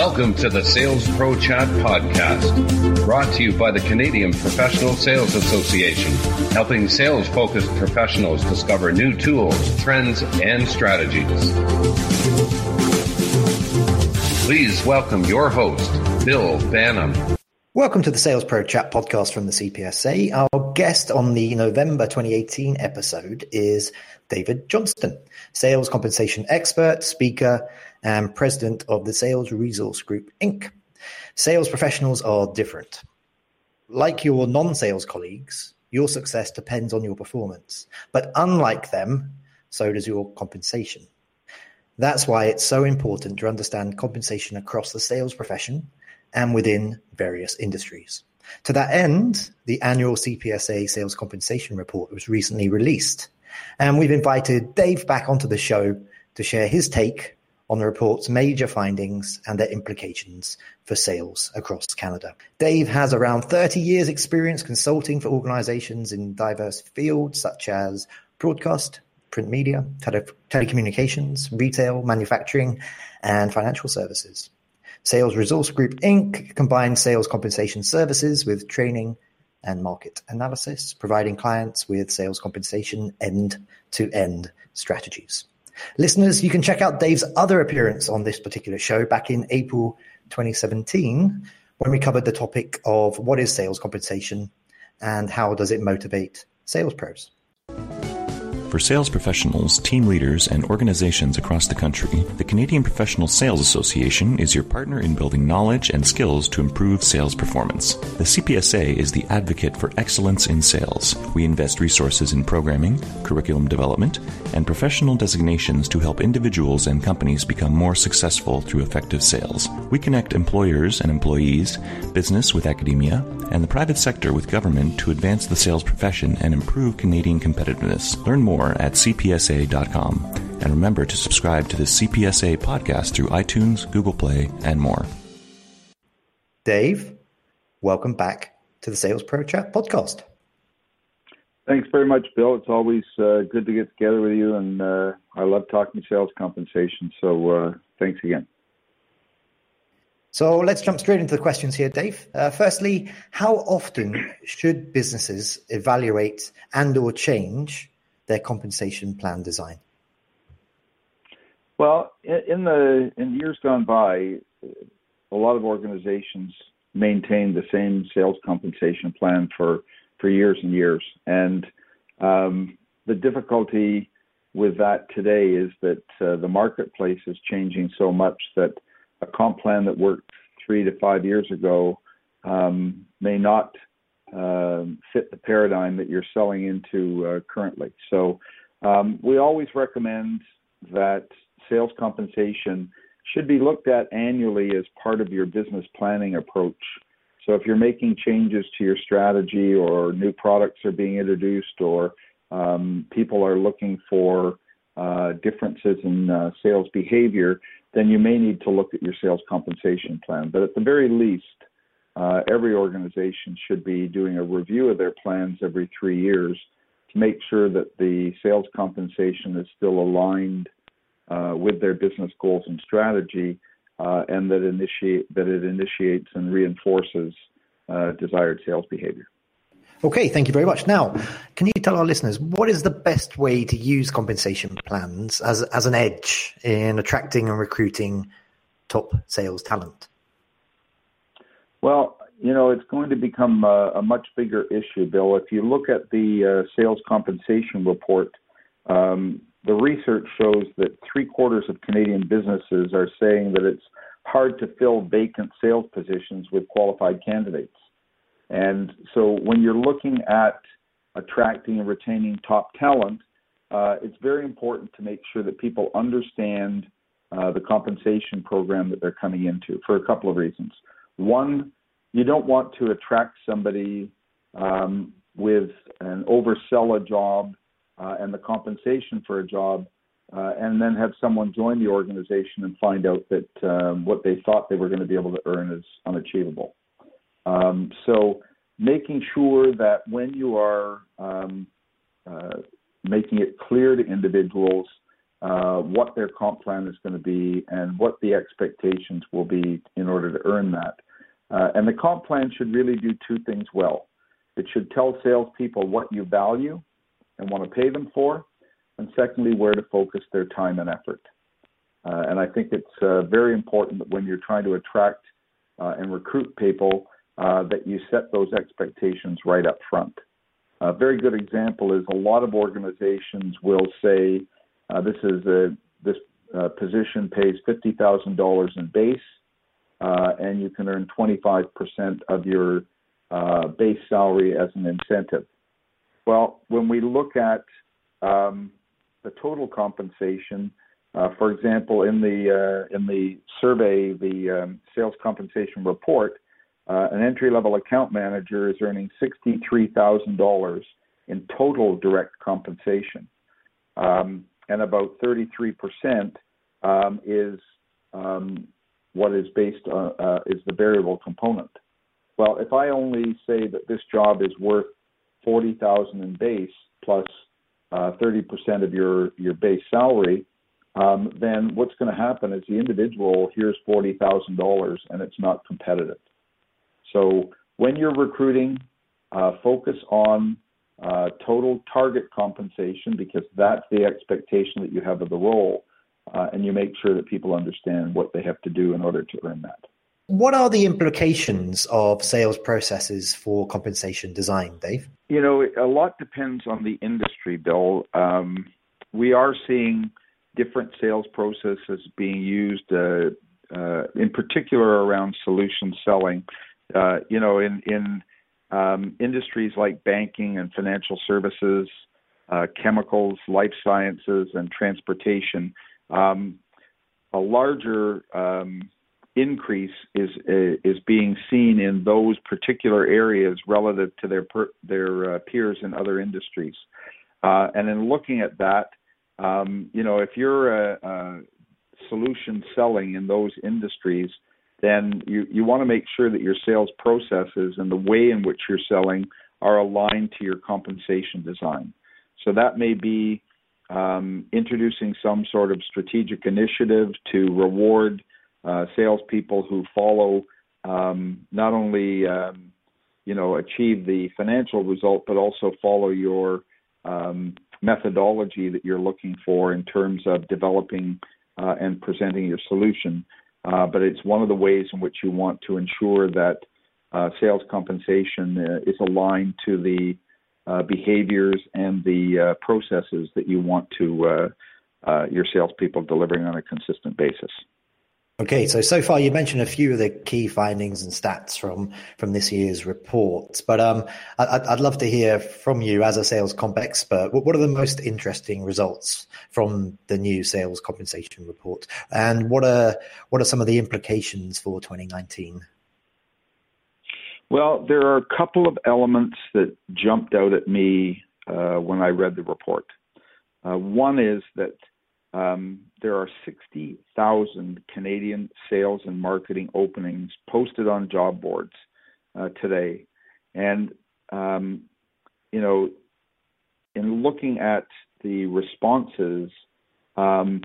Welcome to the Sales Pro Chat podcast, brought to you by the Canadian Professional Sales Association, helping sales focused professionals discover new tools, trends, and strategies. Please welcome your host, Bill Banham. Welcome to the Sales Pro Chat podcast from the CPSA. Our guest on the November 2018 episode is David Johnston, sales compensation expert, speaker, and president of the Sales Resource Group, Inc. Sales professionals are different. Like your non sales colleagues, your success depends on your performance. But unlike them, so does your compensation. That's why it's so important to understand compensation across the sales profession and within various industries. To that end, the annual CPSA sales compensation report was recently released. And we've invited Dave back onto the show to share his take on the report's major findings and their implications for sales across Canada. Dave has around 30 years experience consulting for organizations in diverse fields such as broadcast, print media, tele- telecommunications, retail, manufacturing, and financial services. Sales Resource Group Inc. combines sales compensation services with training and market analysis, providing clients with sales compensation end-to-end strategies. Listeners, you can check out Dave's other appearance on this particular show back in April 2017 when we covered the topic of what is sales compensation and how does it motivate sales pros. For sales professionals, team leaders, and organizations across the country, the Canadian Professional Sales Association is your partner in building knowledge and skills to improve sales performance. The CPSA is the advocate for excellence in sales. We invest resources in programming, curriculum development, and professional designations to help individuals and companies become more successful through effective sales. We connect employers and employees, business with academia, and the private sector with government to advance the sales profession and improve Canadian competitiveness. Learn more more at cpsa.com. And remember to subscribe to the CPSA podcast through iTunes, Google Play, and more. Dave, welcome back to the Sales Pro Chat podcast. Thanks very much, Bill. It's always uh, good to get together with you, and uh, I love talking sales compensation. So uh, thanks again. So let's jump straight into the questions here, Dave. Uh, firstly, how often should businesses evaluate and/or change their compensation plan design? Well, in the in years gone by, a lot of organizations maintained the same sales compensation plan for for years and years, and um, the difficulty with that today is that uh, the marketplace is changing so much that a comp plan that worked three to five years ago um, may not uh, fit the paradigm that you're selling into uh, currently. So um, we always recommend that sales compensation should be looked at annually as part of your business planning approach. So if you're making changes to your strategy or new products are being introduced or um, people are looking for uh, differences in uh, sales behavior, then you may need to look at your sales compensation plan. But at the very least, uh, every organization should be doing a review of their plans every three years to make sure that the sales compensation is still aligned uh, with their business goals and strategy, uh, and that initiate that it initiates and reinforces uh, desired sales behavior. Okay, thank you very much. Now, can you tell our listeners what is the best way to use compensation plans as as an edge in attracting and recruiting top sales talent? Well, you know, it's going to become a, a much bigger issue, Bill. If you look at the uh, sales compensation report, um, the research shows that three quarters of Canadian businesses are saying that it's hard to fill vacant sales positions with qualified candidates. And so when you're looking at attracting and retaining top talent, uh, it's very important to make sure that people understand uh, the compensation program that they're coming into for a couple of reasons. One, you don't want to attract somebody um, with an oversell a job uh, and the compensation for a job, uh, and then have someone join the organization and find out that um, what they thought they were going to be able to earn is unachievable. Um, so, making sure that when you are um, uh, making it clear to individuals uh, what their comp plan is going to be and what the expectations will be in order to earn that. Uh, and the comp plan should really do two things well. It should tell salespeople what you value and want to pay them for, and secondly, where to focus their time and effort. Uh, and I think it's uh, very important that when you're trying to attract uh, and recruit people, uh, that you set those expectations right up front. A very good example is a lot of organizations will say, uh, "This is a this uh, position pays fifty thousand dollars in base, and you can earn twenty five percent of your base salary as an incentive." Well, when we look at um, the total compensation, uh, for example, in the uh, in the survey, the um, sales compensation report, uh, an entry level account manager is earning sixty three thousand dollars in total direct compensation, um, and about thirty three percent um, is um, what is based on uh, is the variable component. Well, if I only say that this job is worth forty thousand in base plus uh, thirty uh, percent of your your base salary, um, then what's going to happen is the individual hears forty thousand dollars and it's not competitive. So when you're recruiting, uh, focus on uh, total target compensation because that's the expectation that you have of the role, uh, and you make sure that people understand what they have to do in order to earn that. What are the implications of sales processes for compensation design, Dave? You know, a lot depends on the industry, Bill. Um, we are seeing different sales processes being used, uh, uh, in particular around solution selling. Uh, you know, in in um, industries like banking and financial services, uh, chemicals, life sciences, and transportation, um, a larger um, increase is is being seen in those particular areas relative to their per, their uh, peers in other industries. Uh, and in looking at that, um, you know, if you're a, a solution selling in those industries, then you, you want to make sure that your sales processes and the way in which you're selling are aligned to your compensation design. So that may be um, introducing some sort of strategic initiative to reward uh, salespeople who follow um, not only um, you know achieve the financial result, but also follow your um, methodology that you're looking for in terms of developing uh, and presenting your solution. Uh, but it's one of the ways in which you want to ensure that uh, sales compensation uh, is aligned to the uh, behaviors and the uh, processes that you want to your salespeople delivering on a consistent basis. Okay, so so far you mentioned a few of the key findings and stats from from this year's report, but um, I'd, I'd love to hear from you as a sales comp expert. What, what are the most interesting results from the new sales compensation report, and what are what are some of the implications for 2019? Well, there are a couple of elements that jumped out at me uh, when I read the report. Uh, one is that um, there are 60,000 Canadian sales and marketing openings posted on job boards uh, today. And, um, you know, in looking at the responses, um,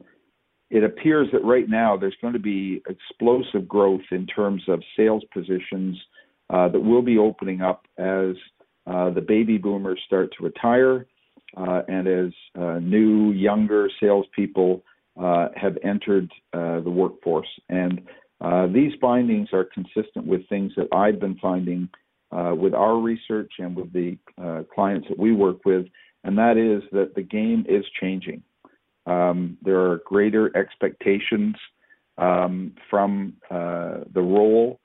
it appears that right now there's going to be explosive growth in terms of sales positions uh, that will be opening up as uh, the baby boomers start to retire uh, and as uh, new, younger salespeople uh, have entered uh, the workforce. And uh, these findings are consistent with things that I've been finding uh, with our research and with the clients that we work with, and that is that the game is changing. Um, there are greater expectations um, from the role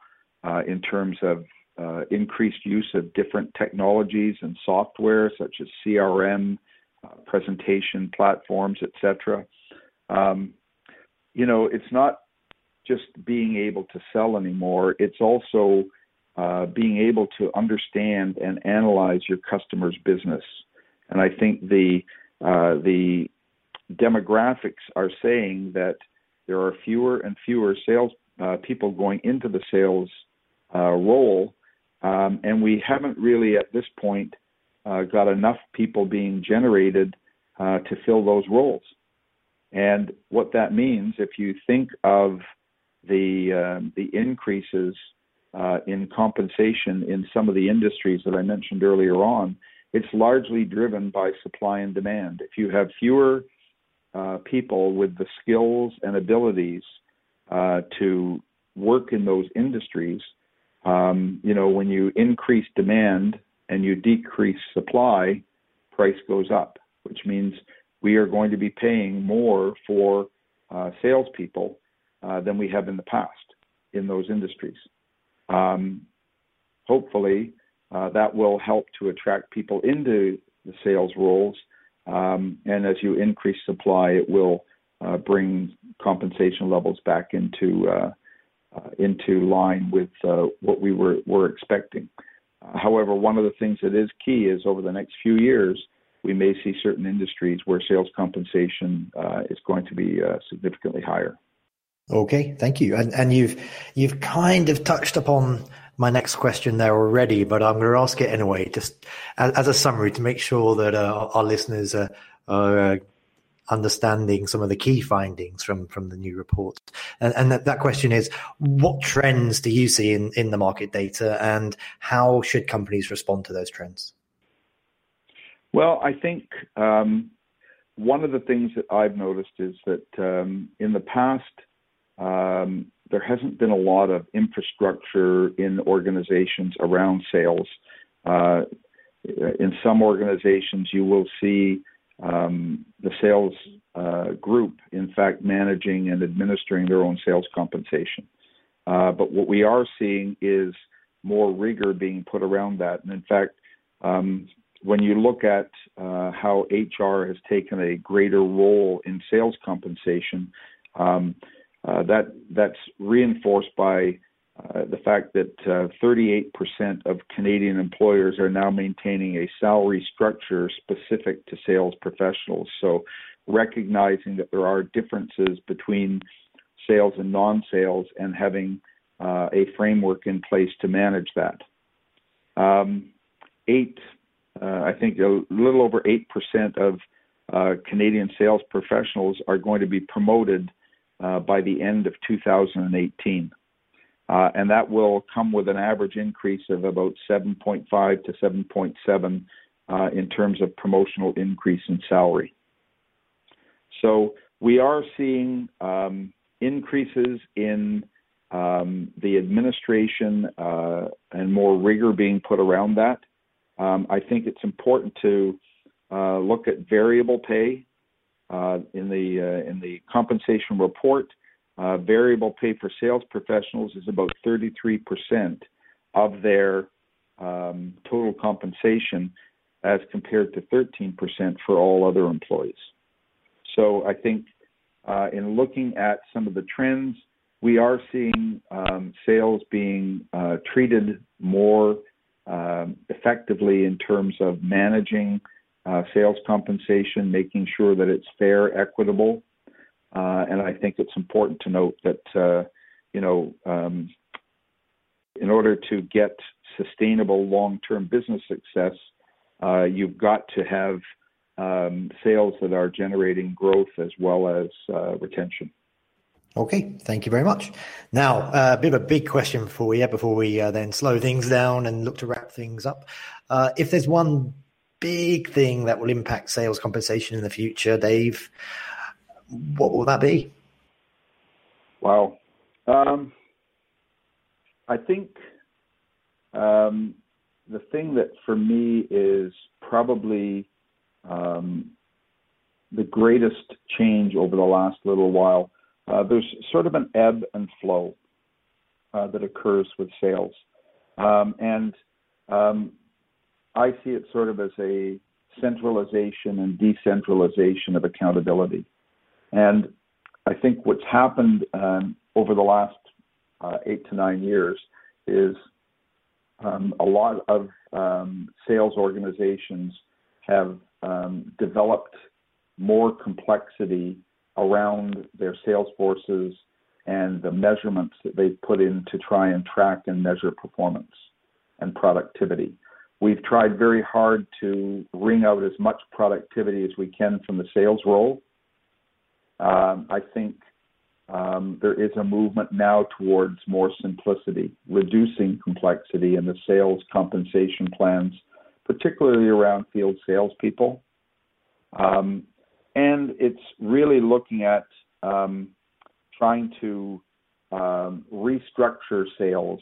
in terms of uh, increased use of different technologies and software such as CRM, uh, presentation platforms, etc. Um, you know, it's not just being able to sell anymore. It's also uh, being able to understand and analyze your customer's business. And I think the uh, the demographics are saying that there are fewer and fewer sales uh, people going into the sales uh, role um, and we haven't really, at this point, uh, got enough people being generated uh, to fill those roles. And what that means, if you think of the uh, the increases uh, in compensation in some of the industries that I mentioned earlier on, it's largely driven by supply and demand. If you have fewer uh, people with the skills and abilities uh, to work in those industries, um, you know, when you increase demand and you decrease supply, price goes up, which means we are going to be paying more for uh, salespeople uh, than we have in the past in those industries. Um, hopefully, uh, that will help to attract people into the sales roles. Um, and as you increase supply, it will uh, bring compensation levels back into uh, into line with uh, what we were were expecting. however, one of the things that is key is over the next few years, we may see certain industries where sales compensation is going to be significantly higher. Okay, thank you. And and you've you've kind of touched upon my next question there already, but I'm going to ask it anyway, just as, as a summary to make sure that uh, our listeners are, are uh, understanding some of the key findings from from the new report. And, and that, that question is, what trends do you see in in the market data, and how should companies respond to those trends? Well, I think. Um, one of the things that I've noticed is that um, in the past, um, there hasn't been a lot of infrastructure in organizations around sales. Uh, in some organizations, you will see um, the sales uh, group, in fact, managing and administering their own sales compensation. Uh, but what we are seeing is more rigor being put around that. And in fact, um, when you look at uh, how HR has taken a greater role in sales compensation, um, uh, that that's reinforced by uh, the fact that uh, 38% of Canadian employers are now maintaining a salary structure specific to sales professionals. So, recognizing that there are differences between sales and non-sales, and having uh, a framework in place to manage that. Um, eight, uh, I think a little over eight percent of Canadian sales professionals are going to be promoted uh, by the end of 2018. Uh, and that will come with an average increase of about 7.5 to 7.7 uh, in terms of promotional increase in salary. So we are seeing um, increases in um, the administration uh, and more rigor being put around that. Um, I think it's important to uh, look at variable pay uh, in the uh, in the compensation report, uh, variable pay for sales professionals is about 33% of their um, total compensation, as compared to 13% for all other employees. So I think uh, in looking at some of the trends, we are seeing um, sales being uh, treated more um, effectively in terms of managing uh, sales compensation, making sure that it's fair, equitable. Uh, and I think it's important to note that, uh, you know, um, in order to get sustainable long-term business success, uh, you've got to have um, sales that are generating growth as well as uh, retention. Okay, thank you very much. Now, uh, a bit of a big question for you before we uh, then slow things down and look to wrap things up. If there's one big thing that will impact sales compensation in the future, Dave, what will that be? Wow. Um, I think um, the thing that for me is probably um, the greatest change over the last little while. Uh, there's sort of an ebb and flow uh, that occurs with sales. Um, and um, I see it sort of as a centralization and decentralization of accountability. And I think what's happened um, over the last uh, eight to nine years is um, a lot of um, sales organizations have um, developed more complexity around their sales forces and the measurements that they've put in to try and track and measure performance and productivity. We've tried very hard to wring out as much productivity as we can from the sales role. Um, I think um, there is a movement now towards more simplicity, reducing complexity in the sales compensation plans, particularly around field salespeople. Um, and it's really looking at um, trying to um, restructure sales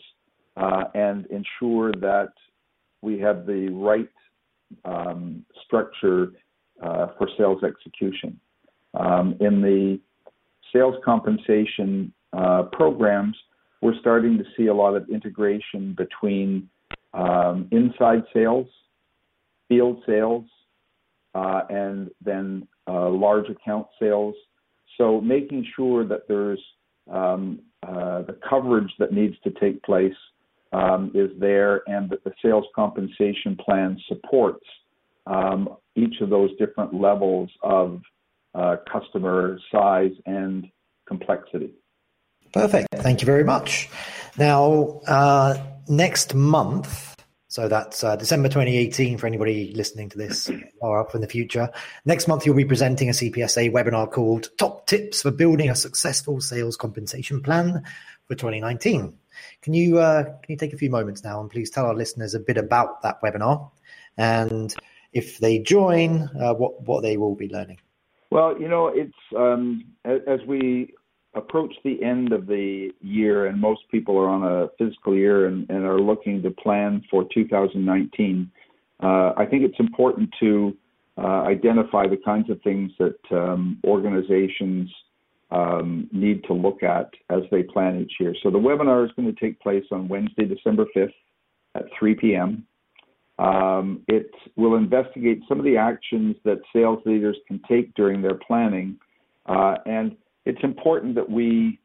uh, and ensure that we have the right um, structure uh, for sales execution. Um, in the sales compensation uh, programs, we're starting to see a lot of integration between um, inside sales, field sales, uh, and then uh, large account sales. So making sure that there's um, uh, the coverage that needs to take place um, is there, and that the sales compensation plan supports um, each of those different levels of customer size and complexity. Perfect. Thank you very much. Now, uh, next month, so that's uh, December 2018 for anybody listening to this or up in the future. Next month, you'll be presenting a CPSA webinar called Top Tips for Building a Successful Sales Compensation Plan for 2019. Can you, uh, can you take a few moments now and please tell our listeners a bit about that webinar and if they join, uh, what, what they will be learning? Well, you know, it's um, as we approach the end of the year, and most people are on a fiscal year and, and are looking to plan for 2019, uh, I think it's important to uh, identify the kinds of things that um, organizations um, need to look at as they plan each year. So the webinar is going to take place on Wednesday, December 5th at 3 p.m. Um, it will investigate some of the actions that sales leaders can take during their planning uh, and it's important that we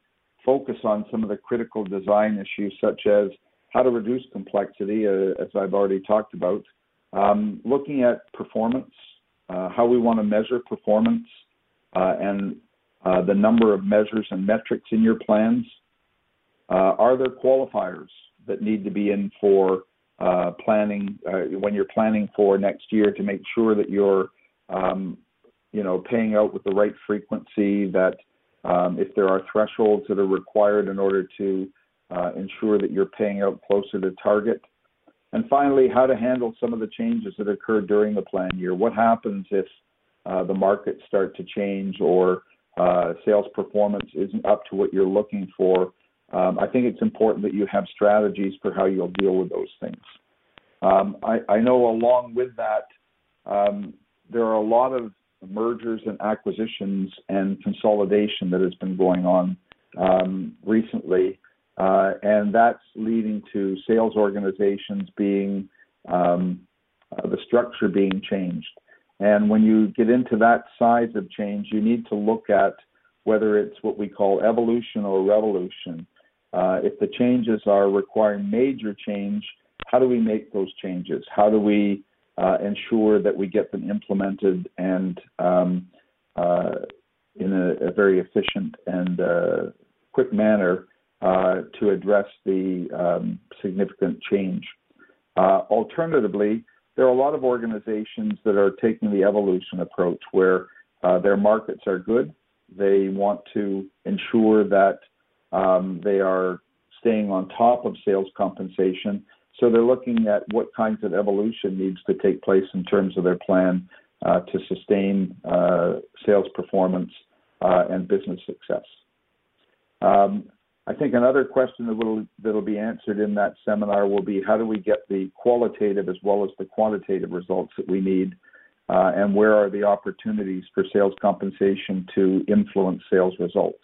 focus on some of the critical design issues, such as how to reduce complexity, uh, as I've already talked about, um, looking at performance, uh, how we want to measure performance, uh, and uh, the number of measures and metrics in your plans. Uh, are there qualifiers that need to be in for uh, planning when you're planning for next year to make sure that you're, um, you know, paying out with the right frequency that um, if there are thresholds that are required in order to uh, ensure that you're paying out closer to target. And finally, how to handle some of the changes that occur during the plan year. What happens if uh, the markets start to change or uh, sales performance isn't up to what you're looking for? Um, I think it's important that you have strategies for how you'll deal with those things. Um, I, I, know along with that, um, there are a lot of mergers and acquisitions and consolidation that has been going on um, recently, uh, and that's leading to sales organizations being um, uh, the structure being changed. And when you get into that size of change, you need to look at whether it's what we call evolution or revolution. Uh, if the changes are requiring major change, how do we make those changes? How do we uh, ensure that we get them implemented and um, uh, in a, very efficient and quick manner to address the um, significant change. Alternatively, there are a lot of organizations that are taking the evolution approach where their markets are good. They want to ensure that um, they are staying on top of sales compensation so they're looking at what kinds of evolution needs to take place in terms of their plan uh, to sustain uh, sales performance uh, and business success. Um, I think another question that will that'll be answered in that seminar will be how do we get the qualitative as well as the quantitative results that we need, uh, and where are the opportunities for sales compensation to influence sales results.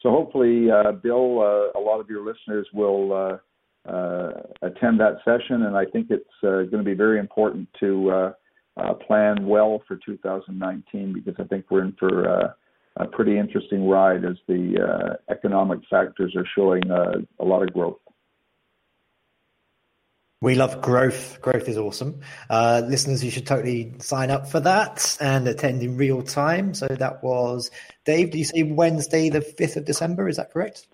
So hopefully, uh, Bill, uh, a lot of your listeners will uh, attend that session, and I think it's uh, going to be very important to uh, uh, plan well for 2019 because I think we're in for a pretty interesting ride as the uh, economic factors are showing uh, a lot of growth. We love growth. Growth is awesome. Uh, listeners, you should totally sign up for that and attend in real time. So that was, Dave, do you say Wednesday, the 5th of December? Is that correct?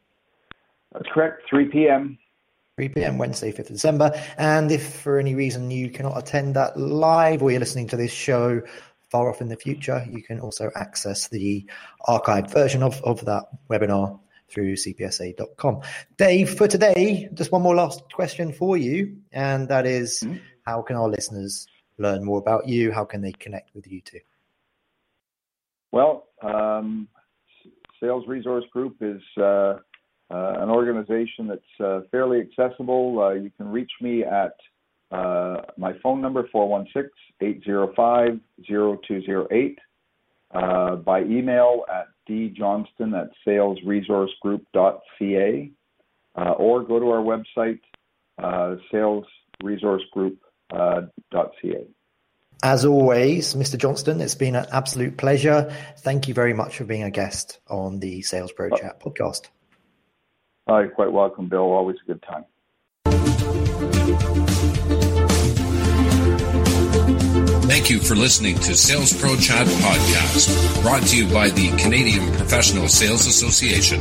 That's correct, 3 p.m. 3 p.m. Wednesday, 5th of December. And if for any reason you cannot attend that live or you're listening to this show far off in the future, you can also access the archived version of, of that webinar through cpsa.com. Dave, for today, just one more last question for you, and that is, mm-hmm. how can our listeners learn more about you? How can they connect with you too? Well, um, Sales Resource Group is uh, uh, an organization that's uh, fairly accessible. Uh, you can reach me at uh, my phone number 416-805-0208 uh, by email at djohnston at salesresourcegroup.ca uh, or go to our website uh, salesresourcegroup.ca. Uh, As always, Mr. Johnston, it's been an absolute pleasure. Thank you very much for being a guest on the Sales Pro uh, Chat podcast. Oh, you're quite welcome, Bill. Always a good time. Thank you for listening to Sales Pro Chat podcast, brought to you by the Canadian Professional Sales Association.